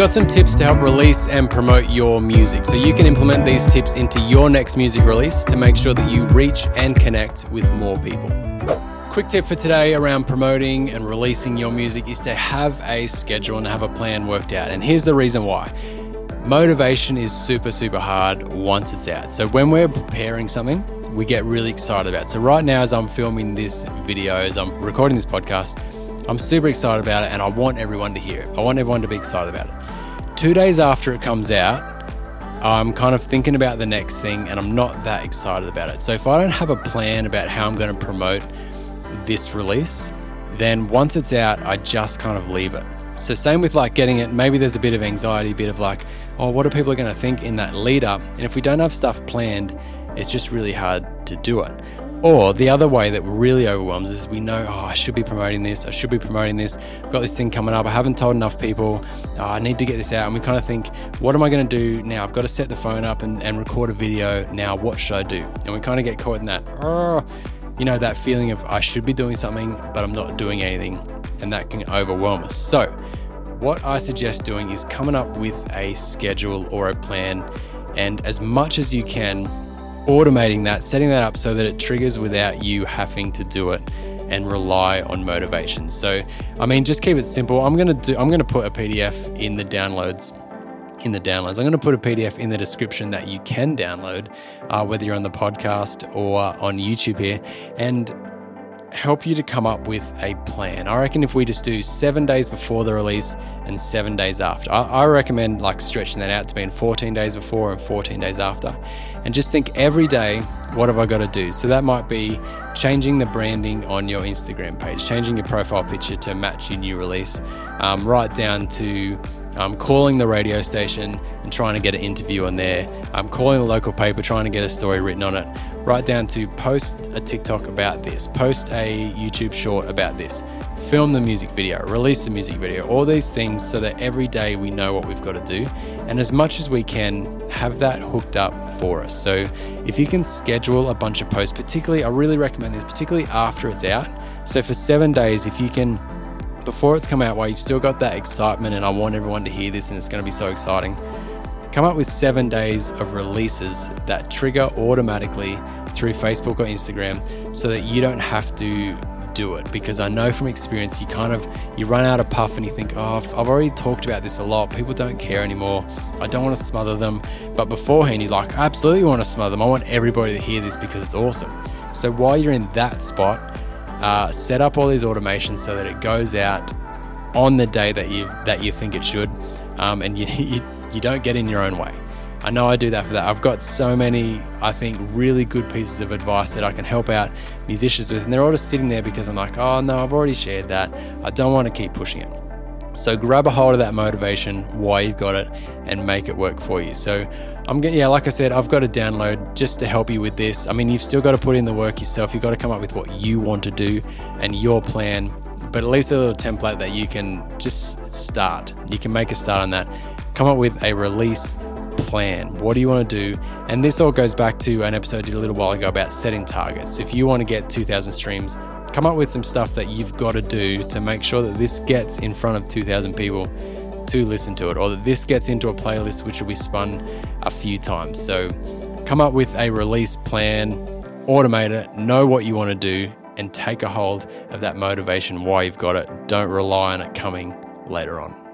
got some tips to help release and promote your music so you can implement these tips into your next music release to make sure that you reach and connect with more people. Quick tip for today around promoting and releasing your music is to have a schedule and have a plan worked out. And here's the reason why. Motivation is super, super hard once it's out. So when we're preparing something, we get really excited about. It. So right now, as I'm filming this video, as I'm recording this podcast, I'm super excited about it and I want everyone to hear it. I want everyone to be excited about it. Two days after it comes out, I'm kind of thinking about the next thing and I'm not that excited about it. So if I don't have a plan about how I'm going to promote this release, then once it's out, I just kind of leave it. So same with like getting it, maybe there's a bit of anxiety, a bit of like, oh, what are people going to think in that lead up? And if we don't have stuff planned, it's just really hard to do it. Or the other way that really overwhelms is we know, oh, I should be promoting this, I should be promoting this, I've got this thing coming up, I haven't told enough people, oh, I need to get this out. And we kind of think, what am I going to do now? I've got to set the phone up and, and record a video. Now, what should I do? And we kind of get caught in that, oh, you know, that feeling of I should be doing something, but I'm not doing anything. And that can overwhelm us. So, what I suggest doing is coming up with a schedule or a plan. And as much as you can, automating that, setting that up so that it triggers without you having to do it and rely on motivation. So, I mean, just keep it simple. I'm gonna do. I'm gonna put a PDF in the downloads. In the downloads, I'm going to put a PDF in the description that you can download, uh, whether you're on the podcast or on YouTube here, and help you to come up with a plan. I reckon if we just do seven days before the release and seven days after, I, I, recommend like stretching that out to being 14 days before and 14 days after. And just think every day, what have I got to do? So that might be changing the branding on your Instagram page, changing your profile picture to match your new release, um, right down to um, calling the radio station and trying to get an interview on there. I'm um, calling the local paper, trying to get a story written on it. Right down to post a TikTok about this, post a YouTube short about this, film the music video, release the music video, all these things so that every day we know what we've got to do. And as much as we can, have that hooked up for us. So if you can schedule a bunch of posts, particularly, I really recommend this, particularly after it's out. So for seven days, if you can before it's come out, while you've still got that excitement, and I want everyone to hear this, and it's going to be so exciting. Come up with seven days of releases that trigger automatically through Facebook or Instagram so that you don't have to do it. Because I know from experience you kind of you run out of puff and you think oh I've, already talked about this a lot. People don't care anymore. I don't want to smother them. But beforehand you're like I absolutely want to smother them. I want everybody to hear this because it's awesome. So while you're in that spot uh, set up all these automations so that it goes out on the day that you that you think it should, um, and you, you you don't get in your own way. I know I do that for that. I've got so many, I think, really good pieces of advice that I can help out musicians with, and they're all just sitting there because I'm like, oh no, I've already shared that. I don't want to keep pushing it. So grab a hold of that motivation why you've got it and make it work for you. So I'm getting, yeah, like I said, I've got a download just to help you with this. I mean, you've still got to put in the work yourself. You've got to come up with what you want to do and your plan, but at least a little template that you can just start. You can make a start on that. Come up with a release plan. What do you want to do? And this all goes back to an episode I did a little while ago about setting targets. If you want to get 2,000 streams, come up with some stuff that you've got to do to make sure that this gets in front of 2,000 people to listen to it, or that this gets into a playlist which will be spun a few times. So come up with a release plan, automate it, know what you want to do, and take a hold of that motivation why you've got it. Don't rely on it coming later on.